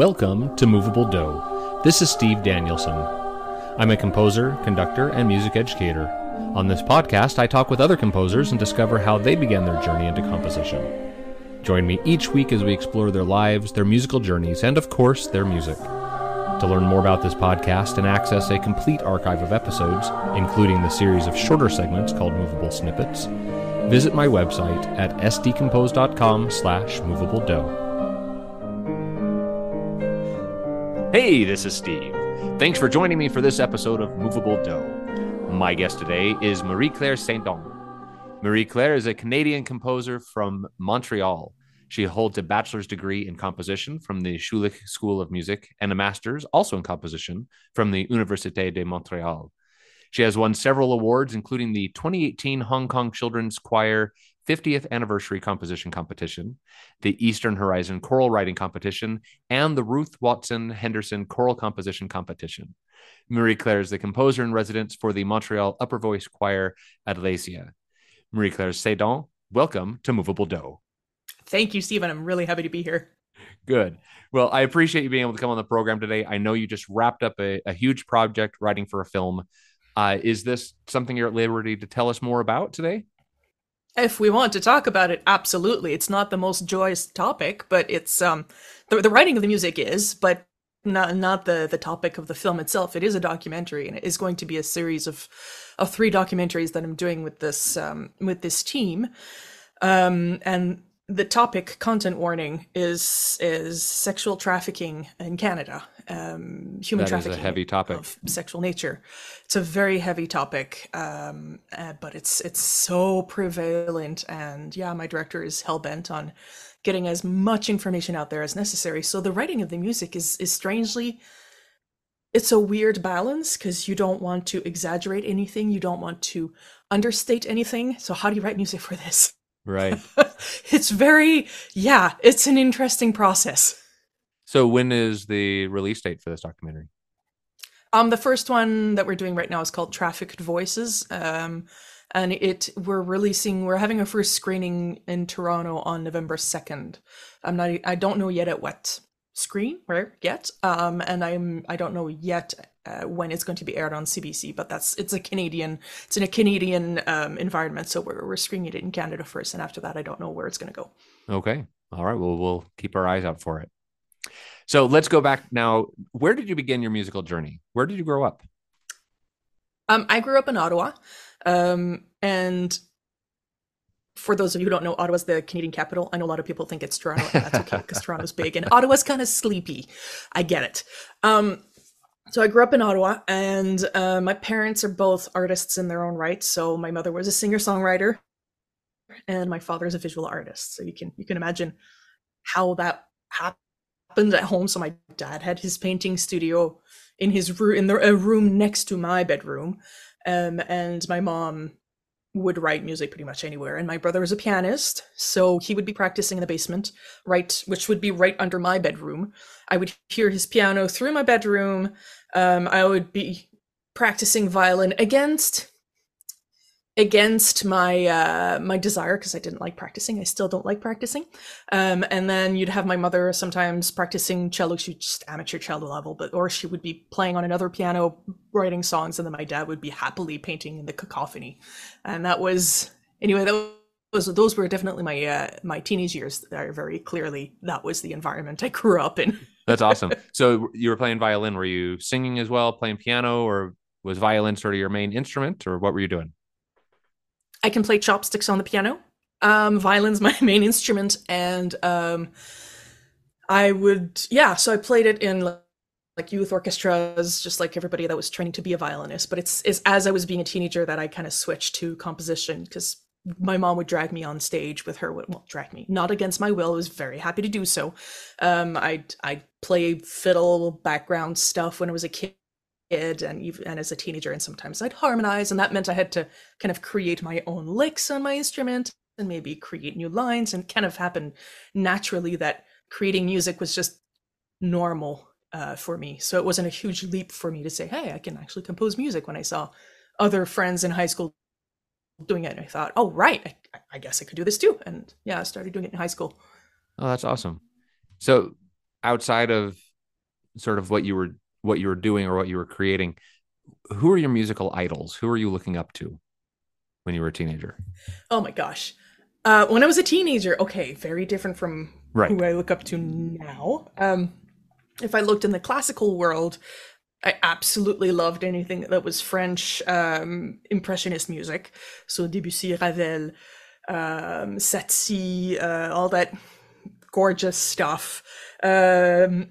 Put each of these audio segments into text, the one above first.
Welcome to Moveable Do. This is Steve Danielson. I'm a composer, conductor, and music educator. On this podcast, I talk with other composers and discover how they began their journey into composition. Join me each week as we explore their lives, their musical journeys, and of course, their music. To learn more about this podcast and access a complete archive of episodes, including the series of shorter segments called Movable Snippets, visit my website at sdcompose.com slash moveabledo. Hey, this is Steve. Thanks for joining me for this episode of Moveable Do. My guest today is Marie Claire Saindon. Marie Claire is a Canadian composer from Montreal. She holds a bachelor's degree in composition from the Schulich School of Music and a master's, also in composition, from the Université de Montréal. She has won several awards, including the 2018 Hong Kong Children's Choir 50th Anniversary Composition Competition, the Eastern Horizon Choral Writing Competition, and the Ruth Watson Henderson Choral Composition Competition. Marie Claire is the composer in residence for the Montreal Upper Voice Choir Adleisia. Marie Claire Saindon, welcome to Moveable Do. Thank you, Stephen. I'm really happy to be here. Good. Well, I appreciate you being able to come on the program today. I know you just wrapped up a, a huge project writing for a film. Uh, is this something you're at liberty to tell us more about today? If we want to talk about it, absolutely. It's not the most joyous topic, but it's um the, the writing of the music is, but not not the the topic of the film itself. It is a documentary, and it is going to be a series of of three documentaries that I'm doing with this um with this team. Um, and the topic content warning is is sexual trafficking in Canada, um, human That is trafficking. a heavy topic. of sexual nature. It's a very heavy topic, um, uh, but it's it's so prevalent, and yeah, my director is hell bent on getting as much information out there as necessary. So the writing of the music is is strangely. It's a weird balance because you don't want to exaggerate anything, you don't want to understate anything. So how do you write music for this? Right. it's very yeah it's an interesting process so, when is the release date for this documentary? um the first one that we're doing right now is called trafficked voices um and it we're releasing we're having a first screening in toronto on november 2nd i'm not i don't know yet at what screen where yet um and i'm i don't know yet uh, when it's going to be aired on cbc but that's it's a canadian it's in a canadian um environment so we're, we're screening it in canada first and after that i don't know where it's going to go Okay. All right. Well, we'll keep our eyes out for it. So let's go back now. Where did you begin your musical journey? Where did you grow up? Um, I grew up in Ottawa, um, and for those of you who don't know, Ottawa's the Canadian capital. I know a lot of people think it's Toronto. And that's okay because Toronto's big, and Ottawa's kind of sleepy. I get it. Um, so I grew up in Ottawa, and uh, my parents are both artists in their own right. So my mother was a singer songwriter, and my father is a visual artist. So you can you can imagine how that happened at home. So my dad had his painting studio in his room in the a room next to my bedroom, um, and my mom would write music pretty much anywhere. And my brother was a pianist, so he would be practicing in the basement, right, which would be right under my bedroom. I would hear his piano through my bedroom. Um, I would be practicing violin against against my uh my desire because I didn't like practicing. I still don't like practicing. Um and then you'd have my mother sometimes practicing cello, she's just amateur cello level, but or she would be playing on another piano writing songs and then my dad would be happily painting in the cacophony. And that was anyway that was those were definitely my uh my teenage years are very clearly that was the environment I grew up in. That's awesome. so you were playing violin. Were you singing as well, playing piano, or was violin sort of your main instrument, or what were you doing? I can play chopsticks on the piano. Um, violin's my main instrument, and um, I would, yeah. So I played it in like youth orchestras, just like everybody that was training to be a violinist. But it's, as I was being a teenager that I kind of switched to composition because my mom would drag me on stage with her. Well, drag me, not against my will. I was very happy to do so. Um, I I play fiddle background stuff when I was a kid and even and as a teenager and sometimes i'd harmonize and that meant i had to kind of create my own licks on my instrument and maybe create new lines and kind of happened naturally that creating music was just normal uh, for me. So it wasn't a huge leap for me to say hey i can actually compose music when i saw other friends in high school doing it and i thought oh right i, I guess i could do this too. And yeah i started doing it in high school. Oh, that's awesome. So outside of sort of what you were what you were doing or what you were creating, who are your musical idols? Who are you looking up to when you were a teenager? Oh my gosh. Uh, when I was a teenager, okay, very different from Right. who I look up to now. Um, if I looked in the classical world, I absolutely loved anything that was French um, impressionist music. So Debussy, Ravel, um, Satie, uh, all that gorgeous stuff. Um,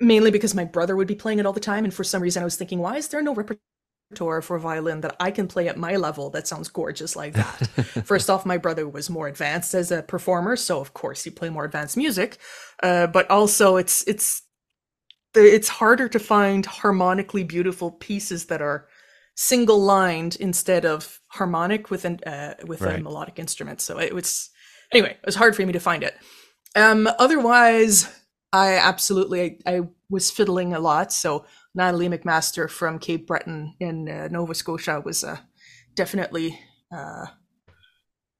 mainly because my brother would be playing it all the time, and for some reason I was thinking, why is there no repertoire for violin that I can play at my level that sounds gorgeous like that? First off, my brother was more advanced as a performer, so of course he played more advanced music. Uh, but also, it's it's it's harder to find harmonically beautiful pieces that are single lined instead of harmonic with an uh, with a melodic instrument. So it was anyway, it was hard for me to find it. Um, otherwise, I absolutely I, I was fiddling a lot. So Natalie MacMaster from Cape Breton in uh, Nova Scotia was uh, definitely uh,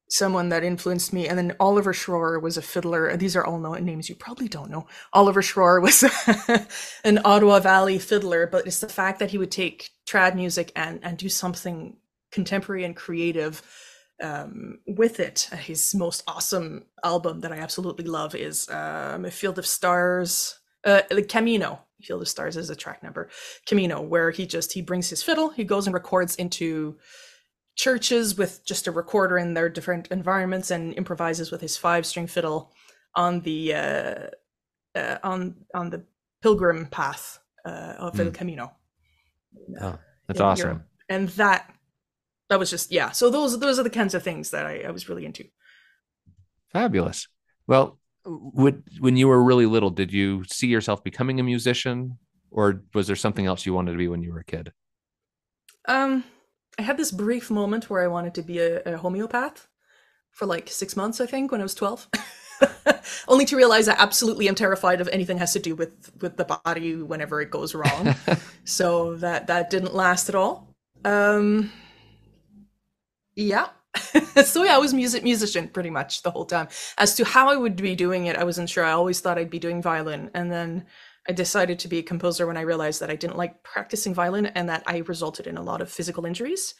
someone that influenced me. And then Oliver Schroer was a fiddler. These are all known names you probably don't know. Oliver Schroer was an Ottawa Valley fiddler, but it's the fact that he would take trad music and and do something contemporary and creative um, with it. His most awesome album that I absolutely love is um, A Field of Stars, uh, Camino. Field of Stars is a track number. Camino, where he just he brings his fiddle, he goes and records into churches with just a recorder in their different environments and improvises with his five string fiddle on the uh, uh, on on the pilgrim path uh, of El Mm. Camino. Oh, that's awesome. Europe. And that that was just yeah. So those those are the kinds of things that I, I was really into. Fabulous. Well, would, when you were really little, did you see yourself becoming a musician, or was there something else you wanted to be when you were a kid? Um, I had this brief moment where I wanted to be a, a homeopath for like six months, I think, when I was twelve. Only to realize I absolutely am terrified of anything has to do with with the body whenever it goes wrong. so that that didn't last at all. Um, yeah. so yeah, I was music musician pretty much the whole time. As to how I would be doing it, I wasn't sure. I always thought I'd be doing violin, and then I decided to be a composer when I realized that I didn't like practicing violin and that I resulted in a lot of physical injuries.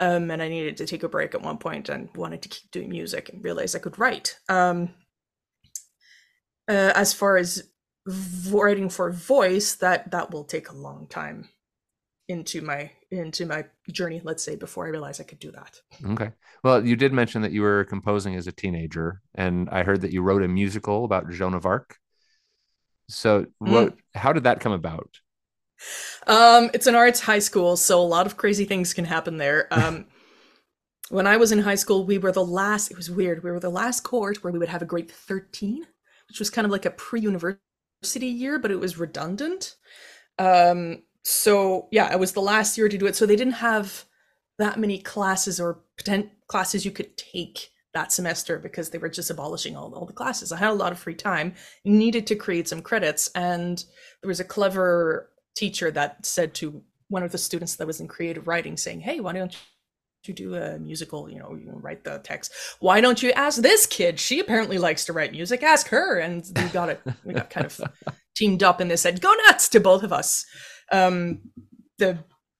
Um, and I needed to take a break at one point and wanted to keep doing music and realized I could write. Um, uh, as far as writing for voice, that that will take a long time into my into my journey. Let's say before I realized I could do that. Okay. Well, you did mention that you were composing as a teenager, and I heard that you wrote a musical about Joan of Arc. So, what? How did that come about? Um, it's an arts high school, so a lot of crazy things can happen there. Um, when I was in high school, we were the last. It was weird. We were the last cohort where we would have a grade thirteen, which was kind of like a pre-university year, but it was redundant. Um, so yeah, it was the last year to do it. So they didn't have that many classes or potent classes you could take that semester because they were just abolishing all, all the classes. I had a lot of free time, needed to create some credits, and there was a clever teacher that said to one of the students that was in creative writing, saying, "Hey, why don't you do a musical? You know, you can write the text. Why don't you ask this kid? She apparently likes to write music. Ask her." And we got it. We got kind of teamed up, and they said, "Go nuts!" to both of us. Um, the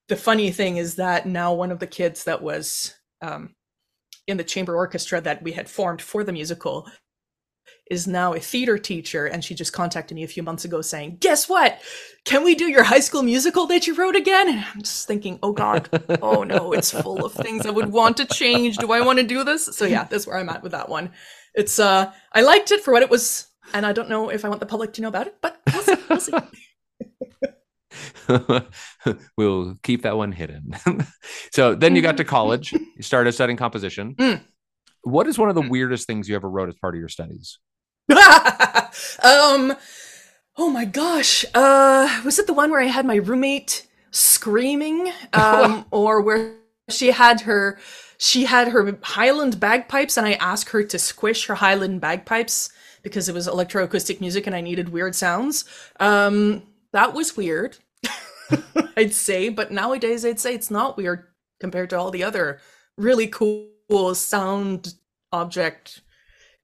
the funny thing is that now one of the kids that was um, in the chamber orchestra that we had formed for the musical is now a theater teacher and she just contacted me a few months ago saying guess what? Can we do your high school musical that you wrote again? And i'm just thinking oh god oh no it's full of things i would want to change. Do i want to do this? So yeah that's where i'm at with that one. It's uh i liked it for what it was and i don't know if i want the public to know about it but we'll see, we'll see. we'll keep that one hidden. so then you got to college, you started studying composition. Mm. What is one of the Mm. weirdest things you ever wrote as part of your studies? um oh my gosh uh was it the one where i had my roommate screaming um or where she had her she had her highland bagpipes and i asked her to squish her highland bagpipes because it was electroacoustic music and i needed weird sounds um that was weird i'd say but nowadays i'd say it's not weird compared to all the other really cool sound object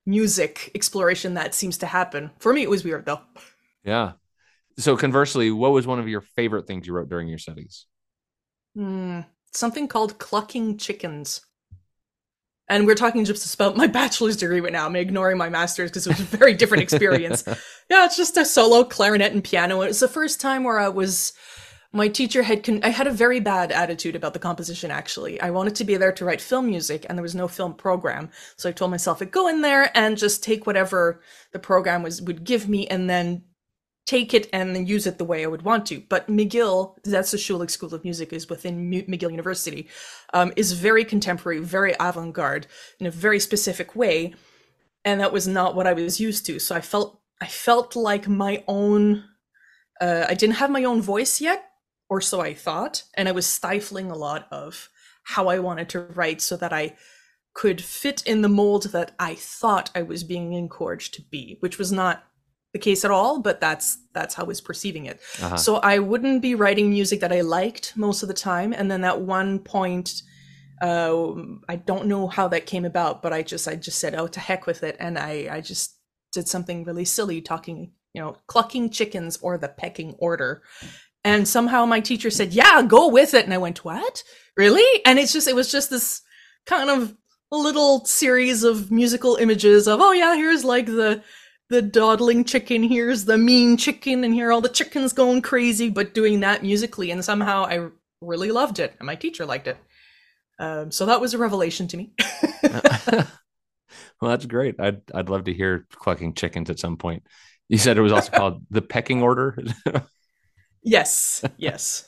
music exploration that seems to happen. For me, it was weird though. Yeah. So conversely, what was one of your favorite things you wrote during your studies? Mm, something called clucking chickens. And we're talking just about my bachelor's degree right now. I'm ignoring my master's because it was a very different experience. yeah, it's just a solo clarinet and piano. It was the first time where I was my teacher had con- I had a very bad attitude about the composition actually. I wanted to be there to write film music and there was no film program. So I told myself I'd go in there and just take whatever the program was would give me and then take it and then use it the way I would want to. But McGill, that's the Schulich School of Music is within McGill University, um, is very contemporary, very avant-garde in a very specific way. And that was not what I was used to. So I felt I felt like my own uh, I didn't have my own voice yet, or so I thought. And I was stifling a lot of how I wanted to write so that I could fit in the mold that I thought I was being encouraged to be, which was not the case at all, but that's that's how I was perceiving it. Uh-huh. So I wouldn't be writing music that I liked most of the time. And then at one point, uh, I don't know how that came about, but I just I just said, oh to heck with it. And I, I just did something really silly talking, you know, clucking chickens or the pecking order. And somehow my teacher said, "Yeah, go with it." And I went, "What? Really?" And it's just it was just this kind of little series of musical images of, "Oh yeah, here's like the the dawdling chicken, here's the mean chicken, and here all the chickens going crazy, but doing that musically." And somehow I really loved it, and my teacher liked it. Um, so that was a revelation to me. well, that's great. I'd I'd love to hear clucking chickens at some point. You said it was also called the pecking order. Yes, yes.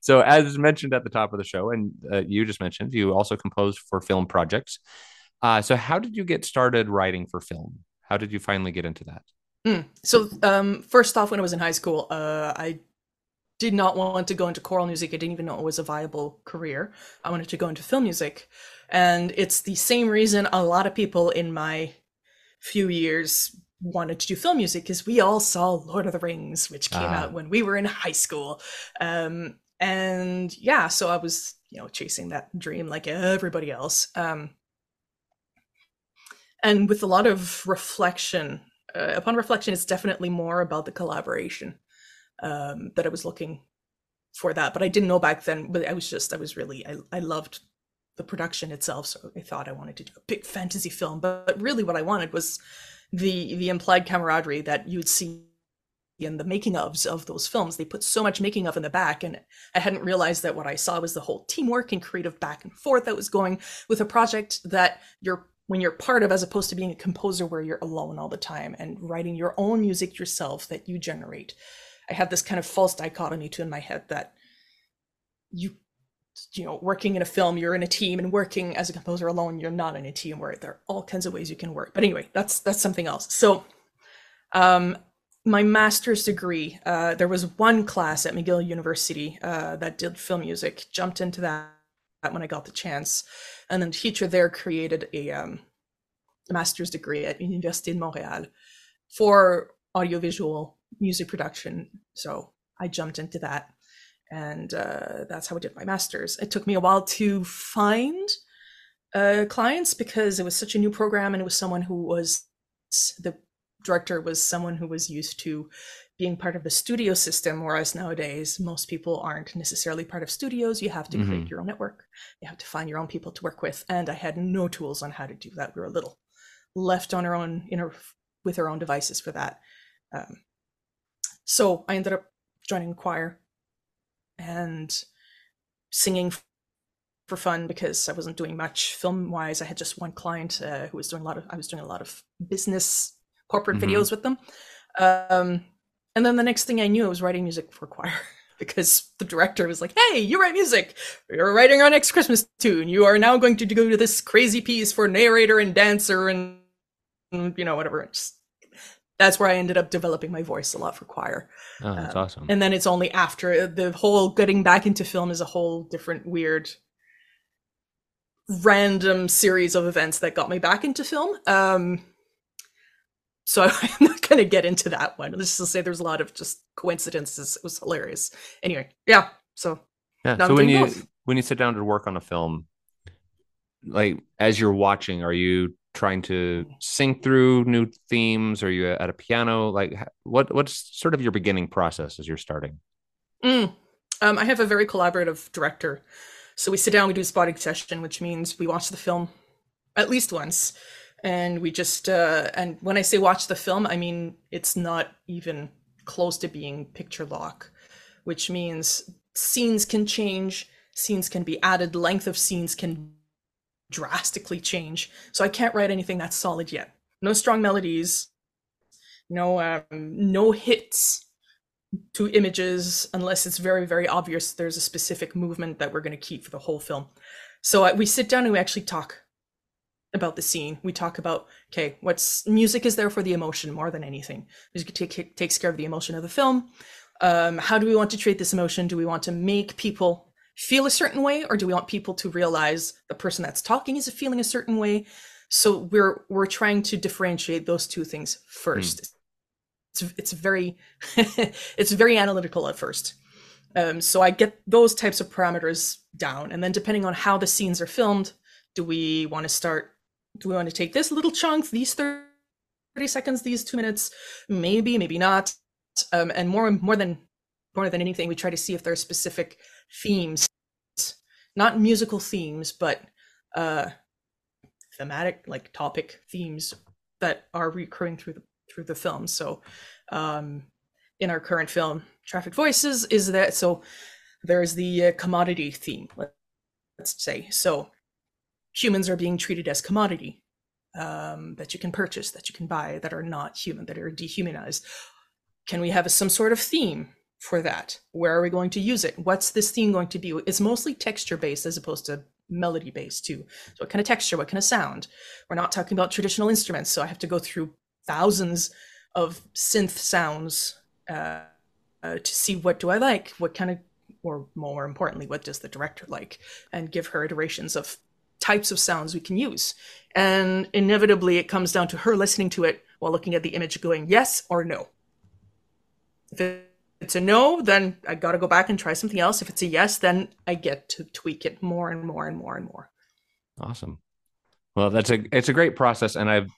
so, as mentioned at the top of the show, and uh, you just mentioned, you also composed for film projects. Uh, so, how did you get started writing for film? How did you finally get into that? Mm. So, um, first off, when I was in high school, uh, I did not want to go into choral music. I didn't even know it was a viable career. I wanted to go into film music. And it's the same reason a lot of people in my few years wanted to do film music because we all saw Lord of the Rings, which came uh. out when we were in high school. Um, and yeah, so I was, you know, chasing that dream like everybody else. Um, and with a lot of reflection, uh, upon reflection, it's definitely more about the collaboration um, that I was looking for that. But I didn't know back then, but I was just, I was really, I, I loved the production itself. So I thought I wanted to do a big fantasy film. But, but really, what I wanted was the the implied camaraderie that you would see in the making ofs of those films. They put so much making of in the back, and I hadn't realized that what I saw was the whole teamwork and creative back and forth that was going with a project that you're when you're part of as opposed to being a composer where you're alone all the time and writing your own music yourself that you generate. I have this kind of false dichotomy too in my head that you you know working in a film you're in a team and working as a composer alone you're not in a team where there are all kinds of ways you can work. But anyway that's that's something else. So um my master's degree uh, there was one class at mcgill university uh, that did film music jumped into that when i got the chance and then the teacher there created a um, master's degree at université de montréal for audiovisual music production so i jumped into that and uh, that's how I did my master's. It took me a while to find uh, clients because it was such a new program, and it was someone who was the director was someone who was used to being part of the studio system, whereas nowadays most people aren't necessarily part of studios. You have to mm-hmm. create your own network. You have to find your own people to work with, and I had no tools on how to do that. We were a little left on our own, you know, with our own devices for that. Um, so I ended up joining the choir and singing for fun because I wasn't doing much film wise. I had just one client uh, who was doing a lot of. I was doing a lot of business corporate mm-hmm. videos with them. Um, and then the next thing I knew, I was writing music for choir because the director was like, "Hey, you write music. You're writing our next Christmas tune. You are now going to go to this crazy piece for narrator and dancer and you know whatever." Just that's where I ended up developing my voice a lot for choir. Oh, that's um, awesome. And then it's only after uh, the whole getting back into film is a whole different weird random series of events that got me back into film. Um, so I'm not going to get into that one. Let's just say there's a lot of just coincidences. It was hilarious. Anyway, yeah. So yeah. So when you both. when you sit down to work on a film, like as you're watching, are you trying to sing through new themes? Are you at a piano? Like, what what's sort of your beginning process as you're starting? Mm. Um, I have a very collaborative director, so we sit down, we do a spotting session, which means we watch the film at least once, and we just uh, and when I say watch the film, I mean it's not even close to being picture lock, which means scenes can change, scenes can be added, length of scenes can drastically change. So I can't write anything that's solid yet. No strong melodies, no um, no hits to images unless it's very very obvious there's a specific movement that we're going to keep for the whole film. So uh, we sit down and we actually talk about the scene. We talk about okay, what's music is there for the emotion more than anything. Music take, takes care of the emotion of the film. Um, how do we want to treat this emotion? Do we want to make people feel a certain way or do we want people to realize the person that's talking is feeling a certain way so we're we're trying to differentiate those two things first mm. it's it's very it's very analytical at first um, so i get those types of parameters down and then depending on how the scenes are filmed do we want to start do we want to take this little chunk these 30 seconds these two minutes maybe maybe not um, and more more than more than anything we try to see if there are specific themes, not musical themes, but uh, thematic, like topic themes that are recurring through the through the film. So, um, in our current film, Trafficked Voices, is that so? There's the uh, commodity theme. Let's say so. Humans are being treated as commodity um, that you can purchase, that you can buy, that are not human, that are dehumanized. Can we have a, some sort of theme for that? Where are we going to use it? What's this theme going to be? It's mostly texture based as opposed to melody based too. So what kind of texture? What kind of sound? We're not talking about traditional instruments, so I have to go through thousands of synth sounds uh, uh, to see what do I like, what kind of, or more importantly, what does the director like, and give her iterations of types of sounds we can use. And inevitably, it comes down to her listening to it while looking at the image, going yes or no. If it's a no, then I got to go back and try something else. If it's a yes, then I get to tweak it more and more and more and more. Awesome. Well, that's a it's a great process, and I've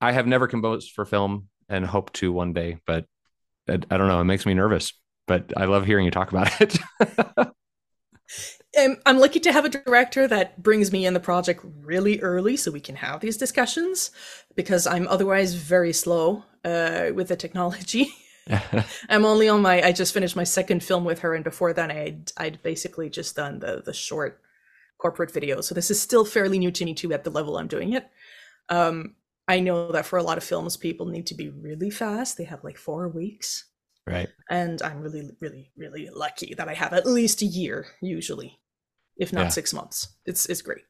I have never composed for film and hope to one day, but I, I don't know. It makes me nervous, but I love hearing you talk about it. Um, I'm lucky to have a director that brings me in the project really early so we can have these discussions because I'm otherwise very slow uh, with the technology. I'm only on my. I just finished my second film with her, and before then, I'd I'd basically just done the the short corporate video. So this is still fairly new to me too at the level I'm doing it. Um, I know that for a lot of films, people need to be really fast. They have like four weeks, right? And I'm really, really, really lucky that I have at least a year, usually, if not yeah. six months. It's it's great.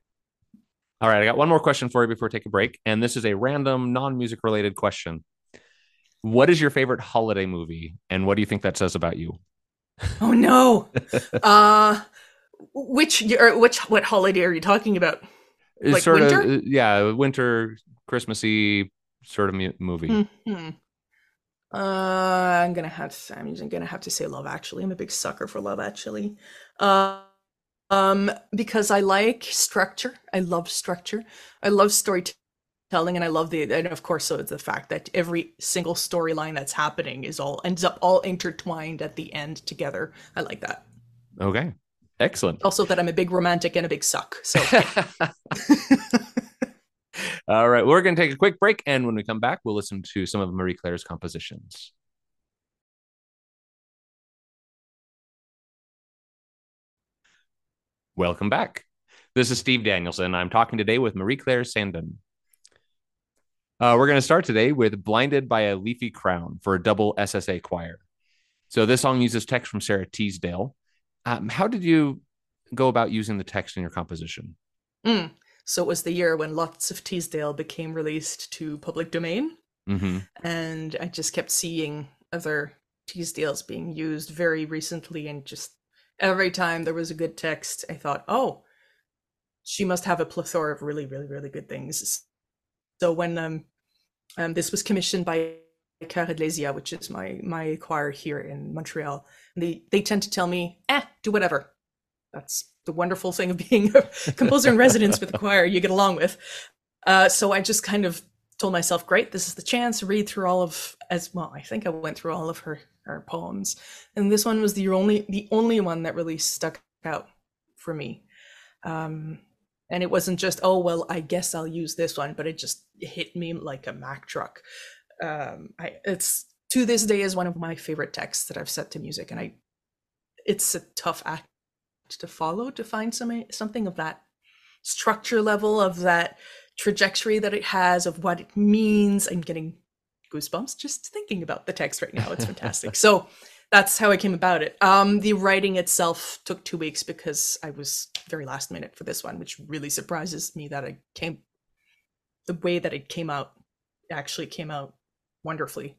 All right, I got one more question for you before we take a break, and this is a random, non-music related question. What is your favorite holiday movie, and what do you think that says about you? Oh no. uh which which what holiday are you talking about? Like sort winter? of uh, yeah, winter, Christmassy sort of movie. Mm-hmm. Uh, I'm gonna have to, I'm gonna have to say Love Actually. I'm a big sucker for Love Actually. Uh, um, because I like structure. I love structure. I love storytelling and i love the and of course so it's the fact that every single storyline that's happening is all ends up all intertwined at the end together. I like that. Okay. Excellent. Also that i'm a big romantic and a big suck so all right. We're going to take a quick break and when we come back we'll listen to some of marie claire's compositions welcome back this is steve danielson i'm talking today with marie claire saindon uh, we're going to start today with Blinded by a Leafy Crown for a double SSA choir. So this song uses text from Sara Teasdale. Um, how did you go about using the text in your composition? Mm. So it was the year when lots of Teasdale became released to public domain. Mm-hmm. And I just kept seeing other Teasdales being used very recently. And just every time there was a good text, I thought, oh, she must have a plethora of really, really, really good things. So when um, um, this was commissioned by Chœur which is my my choir here in Montreal, they they tend to tell me, "Eh, do whatever." That's the wonderful thing of being a composer in residence with a choir you get along with. Uh, so I just kind of told myself, great, this is the chance to read through all of as well. I think I went through all of her her poems, and this one was the only the only one that really stuck out for me. Um, and it wasn't just oh well, I guess I'll use this one, but it just hit me like a Mack truck. Um, I it's to this day is one of my favorite texts that I've set to music, and I it's a tough act to follow to find some something of that structure level of that trajectory that it has of what it means. I'm getting goosebumps just thinking about the text right now. It's fantastic. so that's how I came about it. Um, the writing itself took two weeks because I was very last minute for this one, which really surprises me that it came the way that it came out actually came out wonderfully.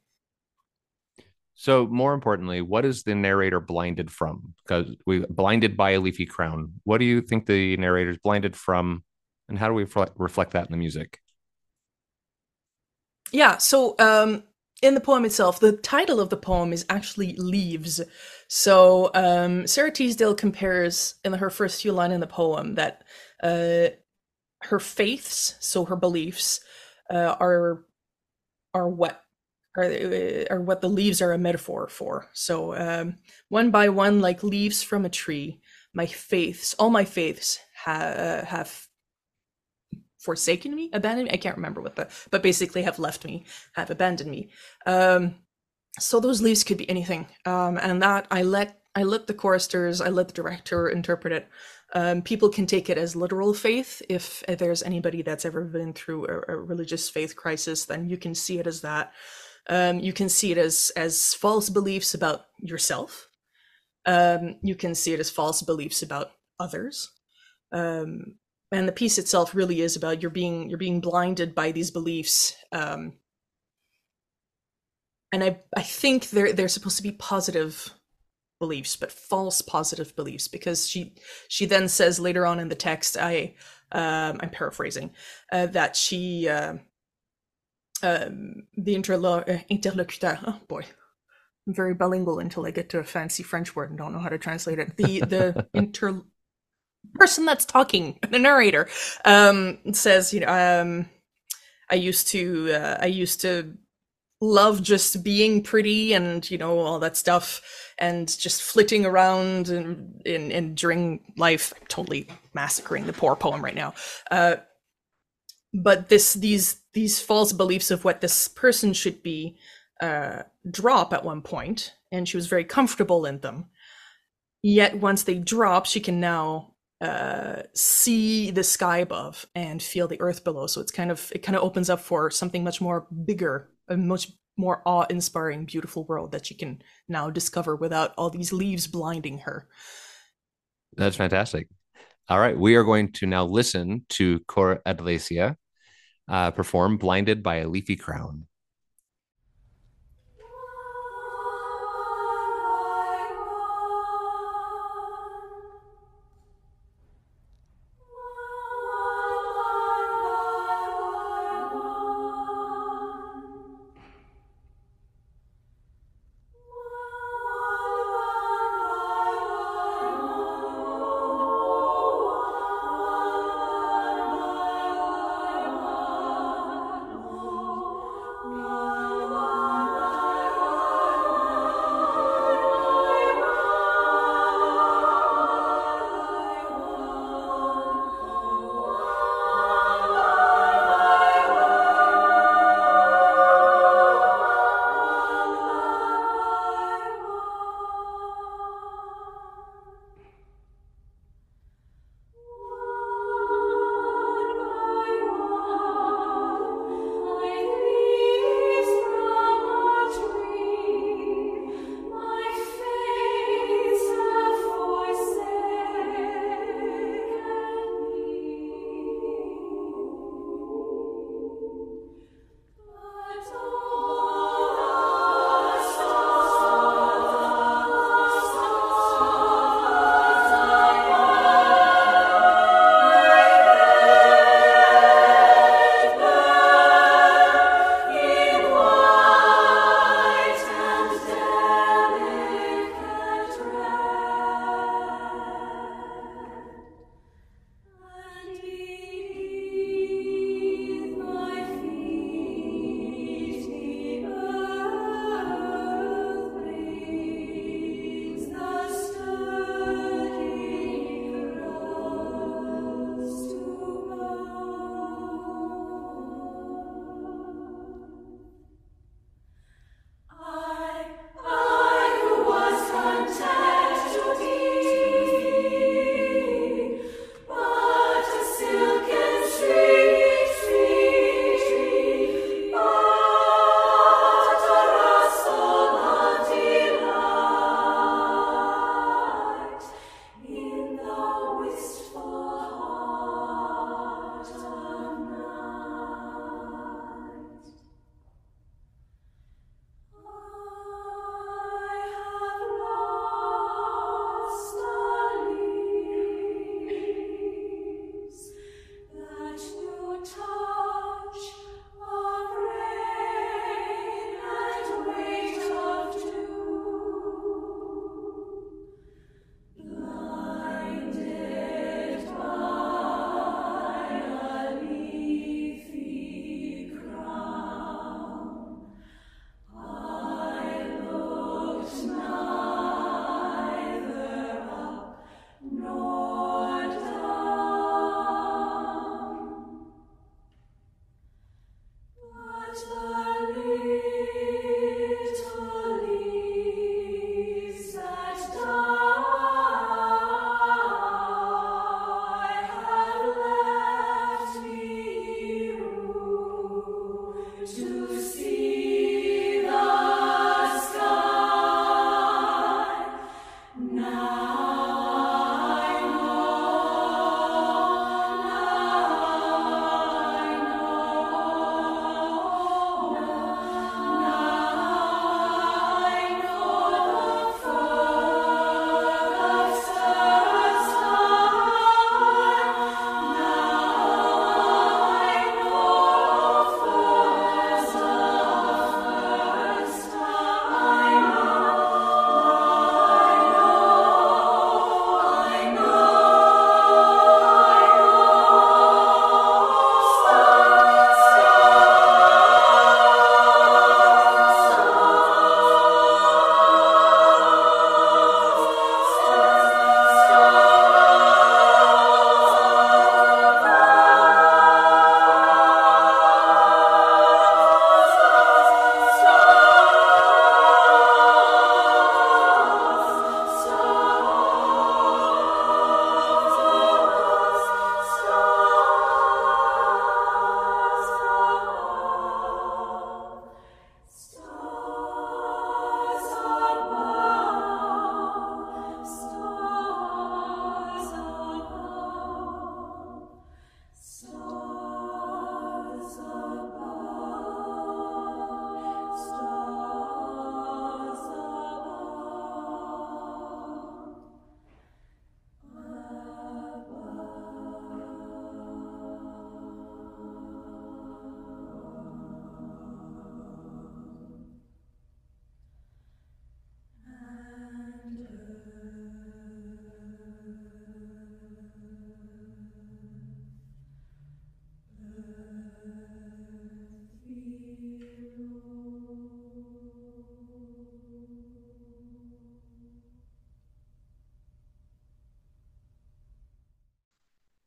So, more importantly, what is the narrator blinded from? Because we blinded by a leafy crown. What do you think the narrator is blinded from, and how do we reflect that in the music? Yeah. So, um, in the poem itself, the title of the poem is actually "Leaves." So, um, Sara Teasdale compares in her first few lines in the poem that uh, her faiths, so her beliefs, uh, are are what are, uh, are what the leaves are a metaphor for. So um, one by one, like leaves from a tree, my faiths, all my faiths ha- have forsaken me, abandoned me. I can't remember what the, but basically have left me, have abandoned me. Um, so those leaves could be anything, um, and that I let I let the choristers, I let the director interpret it. Um, people can take it as literal faith. If, there's anybody that's ever been through a, a religious faith crisis, then you can see it as that. Um, you can see it as as false beliefs about yourself. Um, you can see it as false beliefs about others. Um, and the piece itself really is about you're being you're being blinded by these beliefs. Um, and I I think they're they're supposed to be positive beliefs, but false positive beliefs, because she she then says later on in the text, I um, I'm paraphrasing, uh, that she uh, um, the interlo- uh, interlocuteur. Oh boy, I'm very bilingual until I get to a fancy French word and don't know how to translate it. The the inter person that's talking, the narrator, um, says, you know, um, I used to, uh, I used to love just being pretty and you know all that stuff and just flitting around and in, in during life I'm totally massacring the poor poem right now uh, but this these these false beliefs of what this person should be uh, drop at one point, and she was very comfortable in them. Yet once they drop, she can now uh, see the sky above and feel the earth below. So it's kind of it kind of opens up for something much more bigger, a much more awe-inspiring, beautiful world that she can now discover without all these leaves blinding her. That's fantastic. All right, we are going to now listen to Chœur Adleisia uh, perform Blinded by a Leafy Crown.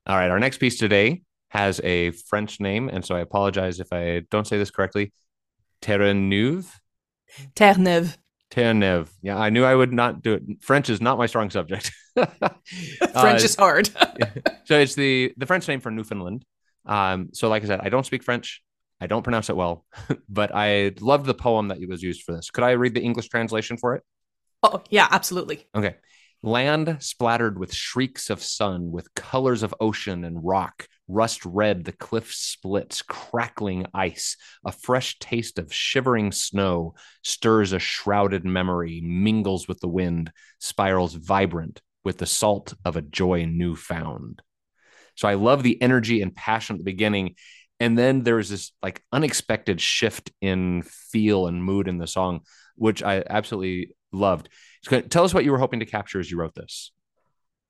All right. Our next piece today has a French name. And so I apologize if I don't say this correctly. Terre-Neuve? Terre-Neuve. Terre-Neuve. Yeah, I knew I would not do it. French is not my strong subject. French uh, is hard. so it's the the French name for Newfoundland. Um, so like I said, I don't speak French. I don't pronounce it well, but I loved the poem that was used for this. Could I read the English translation for it? Oh, yeah, absolutely. Okay. Land splattered with shrieks of sun, with colors of ocean and rock, rust red the cliff splits, crackling ice, a fresh taste of shivering snow stirs a shrouded memory, mingles with the wind, spirals vibrant with the salt of a joy new found. So I love the energy and passion at the beginning. And then there's this like unexpected shift in feel and mood in the song, which I absolutely loved. Tell us what you were hoping to capture as you wrote this.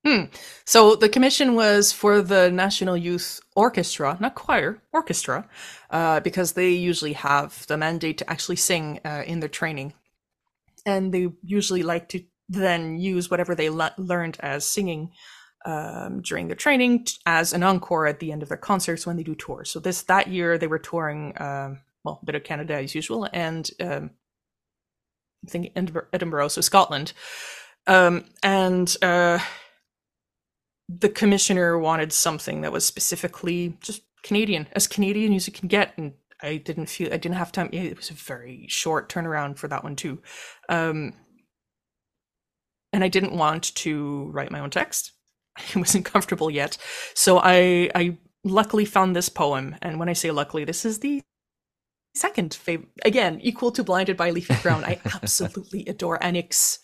Hmm. So the commission was for the National Youth Orchestra, not choir, orchestra, uh, because they usually have the mandate to actually sing uh, in their training. And they usually like to then use whatever they le- learned as singing um, during their training t- as an encore at the end of their concerts when they do tours. So this that year they were touring, um, well, a bit of Canada as usual, and um, I think Edinburgh, so Scotland, um, and uh, the commissioner wanted something that was specifically just Canadian, as Canadian as you can get, and I didn't feel I didn't have time. It was a very short turnaround for that one too, um, and I didn't want to write my own text. I wasn't comfortable yet, so I I luckily found this poem, and when I say luckily, this is the second favorite again equal to blinded by leafy crown i absolutely adore Annick's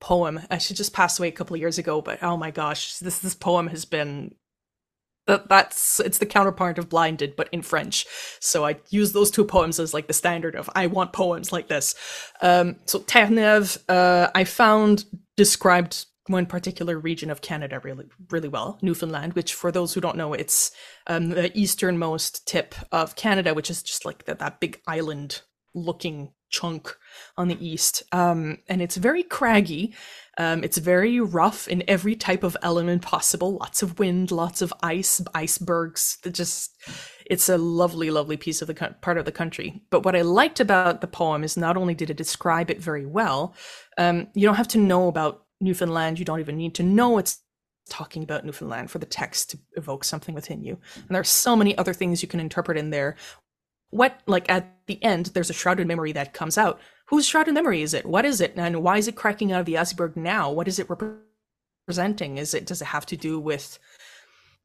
poem. Uh, she just passed away a couple of years ago but oh my gosh this this poem has been that that's it's the counterpart of blinded but in french. So i use those two poems as like the standard of i want poems like this. Um so terre-neuve uh i found described one particular region of Canada really really well, Newfoundland, which for those who don't know, it's um, the easternmost tip of Canada, which is just like the, that big island looking chunk on the east. Um, and it's very craggy. Um, it's very rough in every type of element possible. Lots of wind, lots of ice, icebergs. That just it's a lovely, lovely piece of the co- part of the country. But what I liked about the poem is not only did it describe it very well, um, you don't have to know about Newfoundland, you don't even need to know it's talking about Newfoundland for the text to evoke something within you. And there are so many other things you can interpret in there. What, like at the end, there's a shrouded memory that comes out. Whose shrouded memory is it? What is it? And why is it cracking out of the iceberg now? What is it representing? Is it, does it have to do with,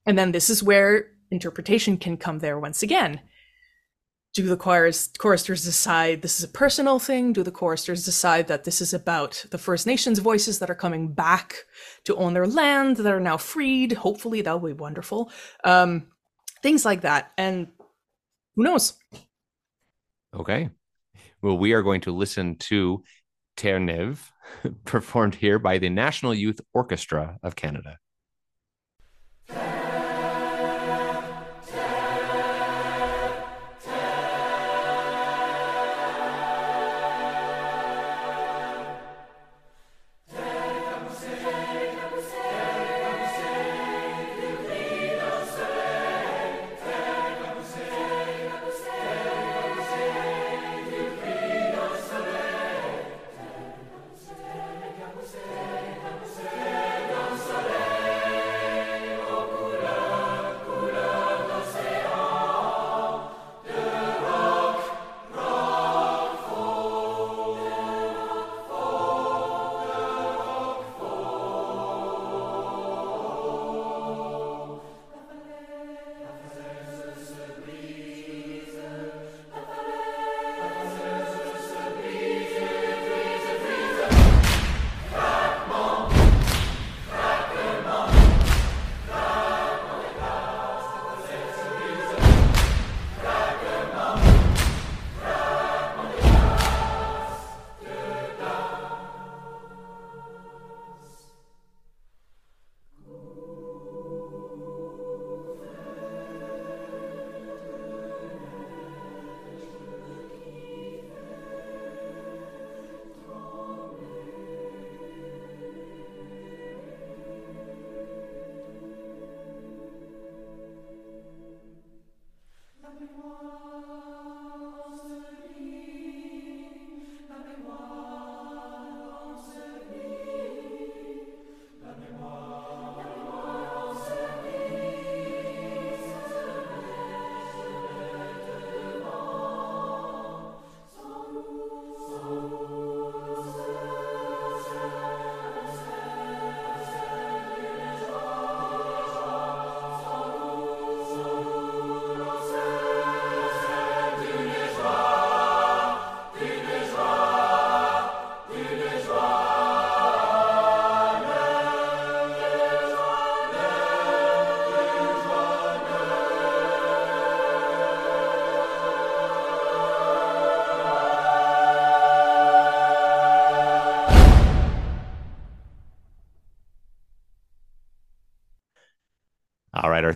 and then this is where interpretation can come there once again do the chorus, choristers decide this is a personal thing? Do the choristers decide that this is about the First Nations voices that are coming back to own their land, that are now freed? Hopefully, that will be wonderful. Um, things like that. And who knows? Okay. Well, we are going to listen to Terre-Neuve, performed here by the National Youth Orchestra of Canada.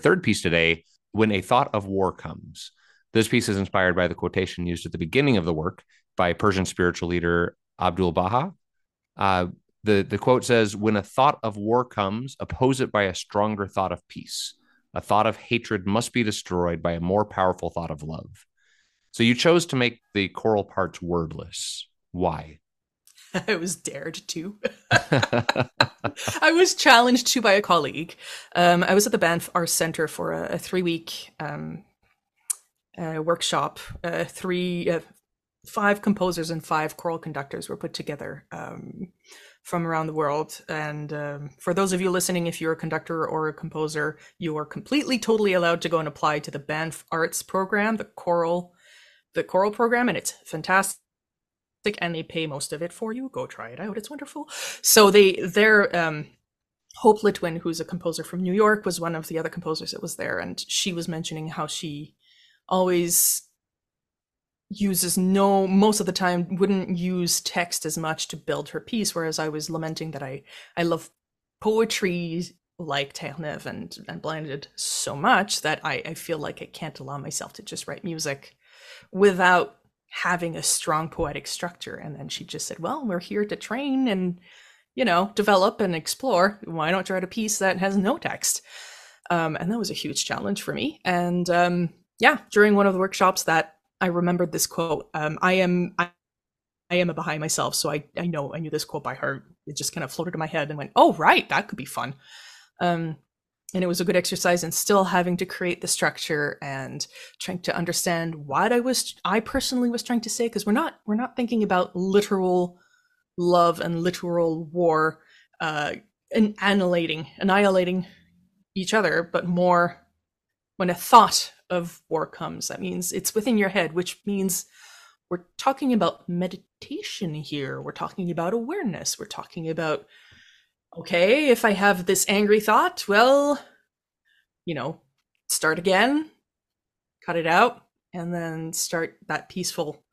Third piece today when a thought of war comes. This piece is inspired by the quotation used at the beginning of the work by Persian spiritual leader Abdul Baha. Uh, the, the quote says, When a thought of war comes, oppose it by a stronger thought of peace. A thought of hatred must be destroyed by a more powerful thought of love. So you chose to make the choral parts wordless. Why? I was dared to. I was challenged to by a colleague. Um, I was at the Banff Arts Center for a, a three-week um, uh, workshop. Uh, three, uh, five composers and five choral conductors were put together um, from around the world. And um, for those of you listening, if you're a conductor or a composer, you are completely, totally allowed to go and apply to the Banff Arts program, the choral, the choral program, and it's fantastic and they pay most of it for you. Go try it out; it's wonderful. So they their um, Hope Litwin, who's a composer from New York, was one of the other composers that was there, and she was mentioning how she always uses no most of the time wouldn't use text as much to build her piece whereas i was lamenting that i i love poetry like Terre-Neuve and, and Blinded so much that I, I feel like I can't allow myself to just write music without having a strong poetic structure. And then she just said, Well, we're here to train and, you know, develop and explore. Why not write a piece that has no text? Um, and that was a huge challenge for me. And um, yeah, during one of the workshops that I remembered this quote. Um, I am I, I am a Baha'i myself, so I, I know I knew this quote by heart. It just kind of floated in my head and went, oh right, that could be fun. Um, and it was a good exercise and still having to create the structure and trying to understand what i was i personally was trying to say because we're not we're not thinking about literal love and literal war uh and annihilating annihilating each other but more when a thought of war comes. That means it's within your head which means we're talking about meditation here. We're talking about awareness. We're talking about okay, if I have this angry thought, well, you know, start again, cut it out, and then start that peaceful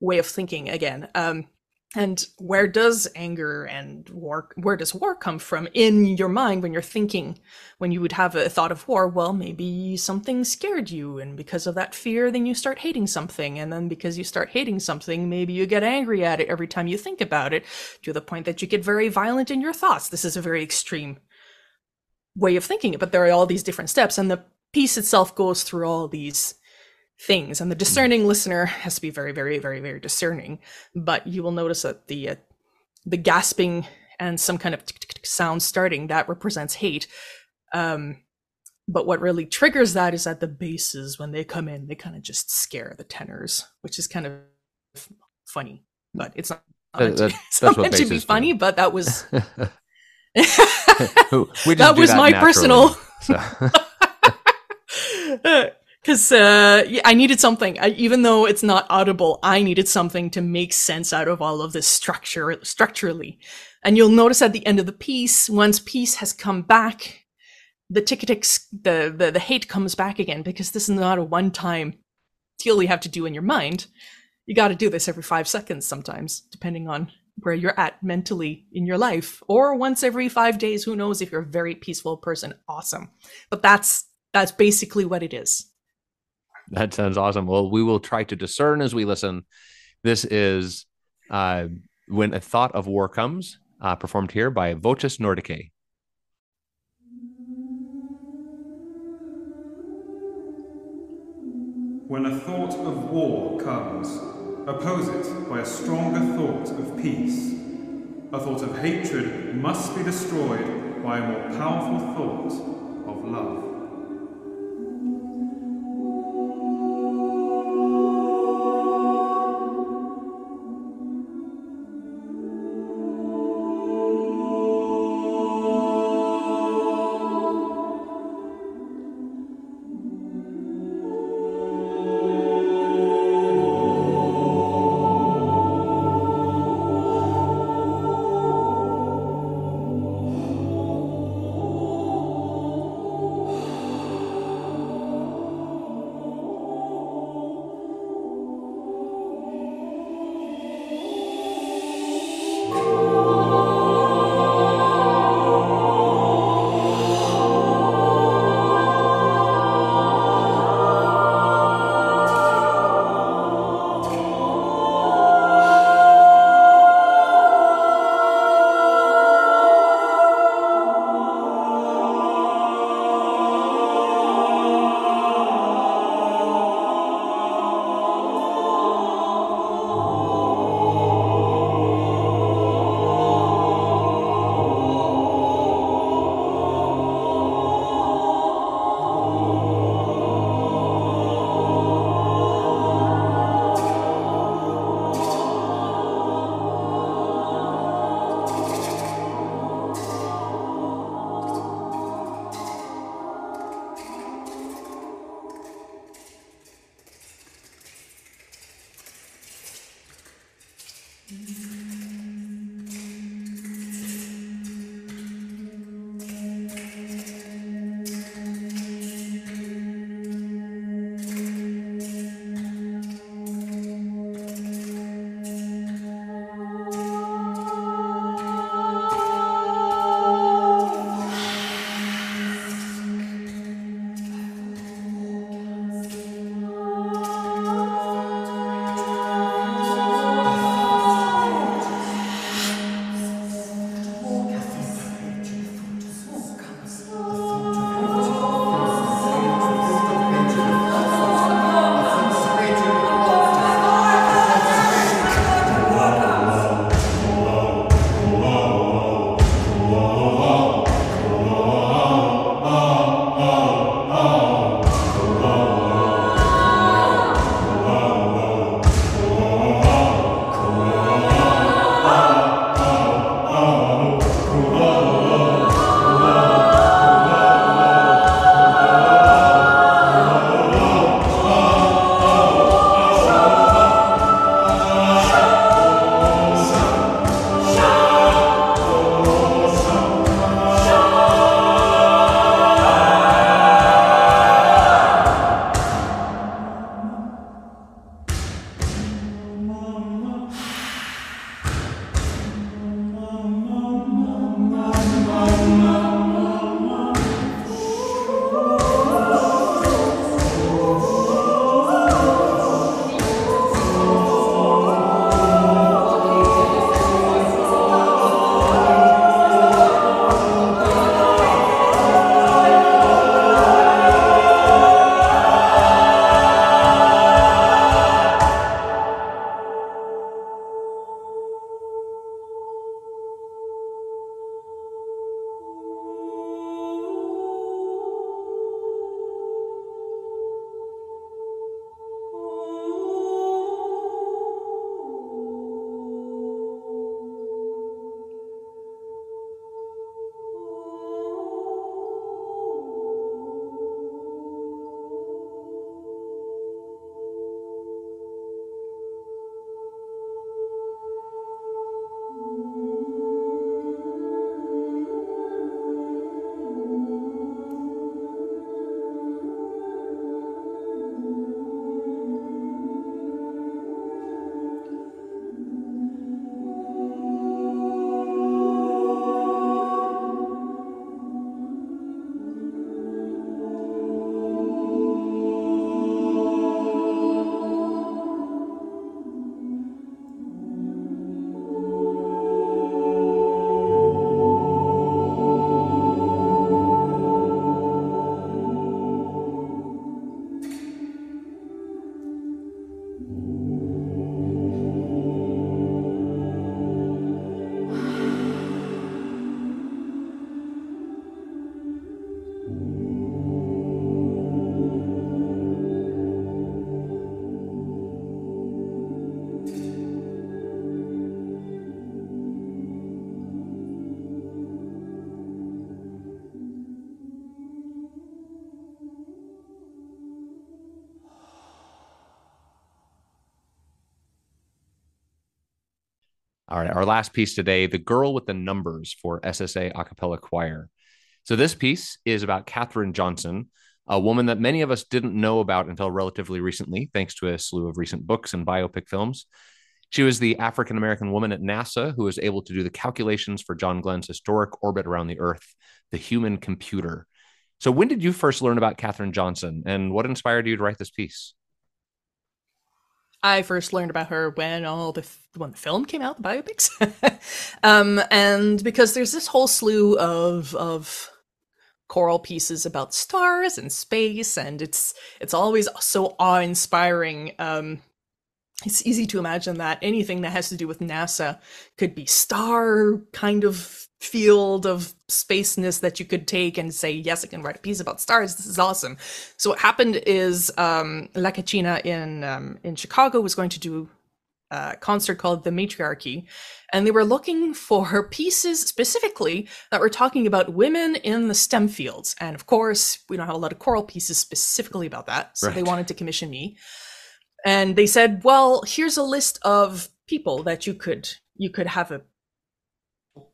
way of thinking again. Um, and where does anger and war where does war come from in your mind when you're thinking when you would have a thought of war? Well maybe something scared you and because of that fear then you start hating something. And then because you start hating something maybe you get angry at it every time you think about it to the point that you get very violent in your thoughts. This is a very extreme way of thinking it but there are all these different steps and the piece itself goes through all these things and the discerning listener has to be very very very very discerning. But you will notice that the uh, the gasping and some kind of sound starting that represents hate. Um but what really triggers that is that the basses when they come in they kind of just scare the tenors which is kind of funny but it's not, that, that, it's not meant to be funny do. but that was that was my personal so because uh, I needed something. I, even though it's not audible, I needed something to make sense out of all of this structure structurally. And you'll notice at the end of the piece, once peace has come back, the ticketicks, the, the the hate comes back again because this is not a one time deal you have to do in your mind. You got to do this every five seconds sometimes, depending on where you're at mentally in your life, or once every five days. Who knows if you're a very peaceful person? Awesome, but that's that's basically what it is. That sounds awesome. Well, we will try to discern as we listen. This is uh, When a Thought of War Comes, uh, performed here by Voces Nordicae. When a thought of war comes, oppose it by a stronger thought of peace. A thought of hatred must be destroyed by a more powerful thought of love. Our last piece today The Girl with the Numbers for SSA Acapella Choir. So, this piece is about Katherine Johnson, a woman that many of us didn't know about until relatively recently, thanks to a slew of recent books and biopic films. She was the African American woman at NASA who was able to do the calculations for John Glenn's historic orbit around the Earth, the human computer. So, when did you first learn about Katherine Johnson and what inspired you to write this piece? I first learned about her when all the when the film came out, the biopics, um, and because there's this whole slew of of choral pieces about stars and space, and it's it's always so awe inspiring. Um, it's easy to imagine that anything that has to do with NASA could be star kind of field of spaceness that you could take and say, yes, I can write a piece about stars. This is awesome. So what happened is um, La Caccina in um, in Chicago was going to do a concert called The Matriarchy, and they were looking for pieces specifically that were talking about women in the STEM fields. And of course, we don't have a lot of choral pieces specifically about that, so right. they wanted to commission me. And they said, "Well, here's a list of people that you could you could have a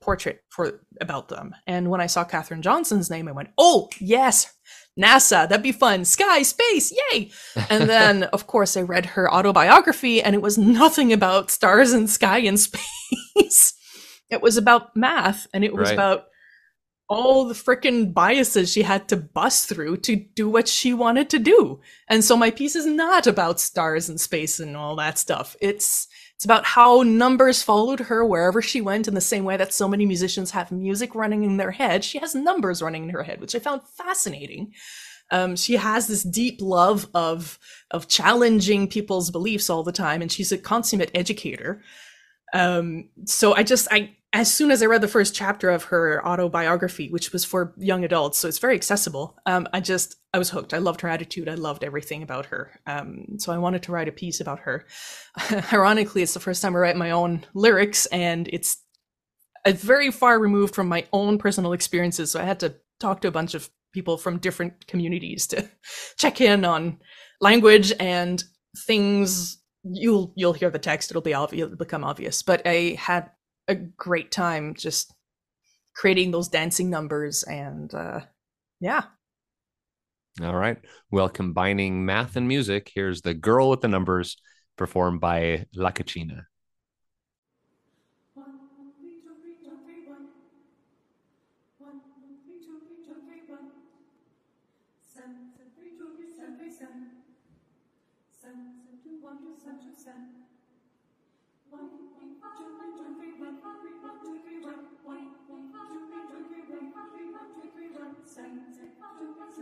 portrait for about them. And when I saw Katherine Johnson's name, I went, "Oh yes, NASA, that'd be fun. Sky, space, yay!" And then, of course, I read her autobiography, and it was nothing about stars and sky and space. it was about math, and it was right. about all the freaking biases she had to bust through to do what she wanted to do. And so my piece is not about stars and space and all that stuff. It's it's about how numbers followed her wherever she went in the same way that so many musicians have music running in their head. She has numbers running in her head, which I found fascinating. Um, she has this deep love of of challenging people's beliefs all the time, and she's a consummate educator. Um, so I just I as soon as I read the first chapter of her autobiography, which was for young adults, so it's very accessible, um, I just I was hooked. I loved her attitude. I loved everything about her. Um, so I wanted to write a piece about her. Ironically, it's the first time I write my own lyrics, and it's very far removed from my own personal experiences. So I had to talk to a bunch of people from different communities to check in on language and things. You'll you'll hear the text. It'll be obvious. It'll become obvious. But I had a great time just creating those dancing numbers and uh, yeah. All right. Well combining math and music here's the girl with the numbers performed by la caccina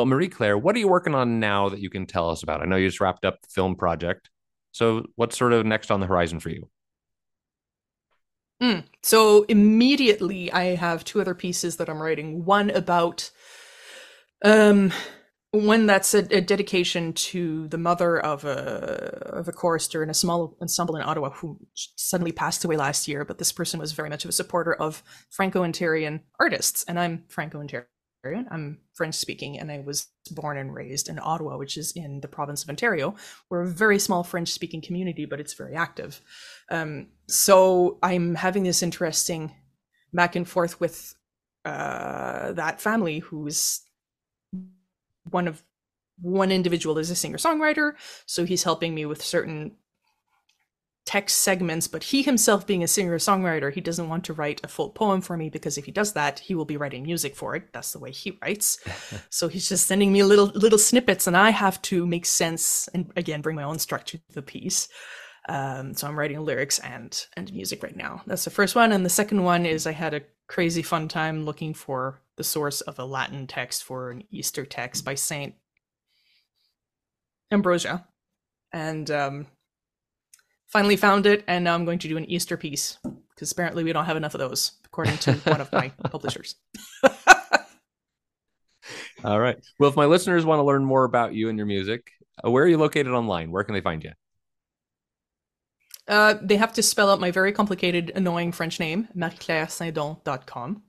Well, Marie Claire, what are you working on now that you can tell us about? I know you just wrapped up the film project. So, what's sort of next on the horizon for you? Mm. So, immediately, I have two other pieces that I'm writing. One about um, one that's a, a, dedication to the mother of a of a chorister in a small ensemble in Ottawa who suddenly passed away last year. But this person was very much of a supporter of Franco-Ontarian artists, and I'm Franco-Ontarian. I'm French speaking, and I was born and raised in Ottawa, which is in the province of Ontario. We're a very small French speaking community, but it's very active. Um, so I'm having this interesting back and forth with uh, that family who's one of one individual is a singer songwriter so he's helping me with certain text segments but he himself being a singer songwriter he doesn't want to write a full poem for me because if he does that he will be writing music for it. That's the way he writes. So he's just sending me little little snippets and i have to make sense and again bring my own structure to the piece. Um, so i'm writing lyrics and and music right now. That's the first one and the second one is i had a crazy fun time looking for the source of a Latin text for an Easter text by Saint Ambrosia, and um, finally found it. And now I'm going to do an Easter piece because apparently we don't have enough of those, according to one of my publishers. All right. Well, if my listeners want to learn more about you and your music, uh, where are you located online? Where can they find you? Uh, they have to spell out my very complicated, annoying French name, marieclairesaindon.com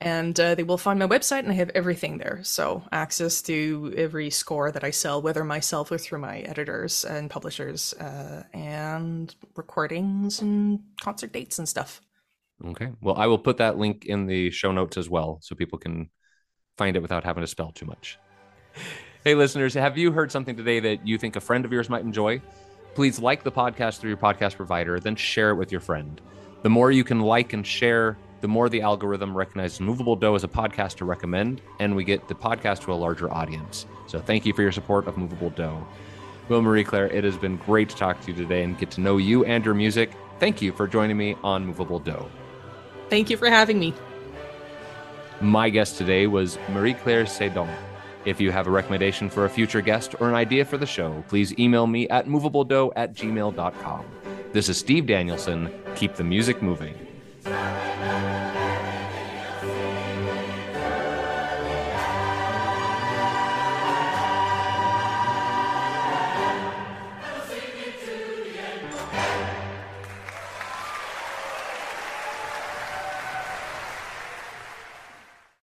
and uh, they will find my website and i have everything there. So access to every score that i sell whether myself or through my editors and publishers uh, and recordings and concert dates and stuff. Okay. Well i will put that link in the show notes as well so people can find it without having to spell too much. Hey listeners have you heard something today that you think a friend of yours might enjoy? Please like the podcast through your podcast provider then share it with your friend. The more you can like and share the more the algorithm recognizes Moveable Do as a podcast to recommend, and we get the podcast to a larger audience. So thank you for your support of Moveable Do. Will Marie Claire, it has been great to talk to you today and get to know you and your music. Thank you for joining me on Moveable Do. Thank you for having me. My guest today was Marie Claire Saindon. If you have a recommendation for a future guest or an idea for the show, please email me at moveabledo at gmail.com. This is Steve Danielson. Keep the music moving. Música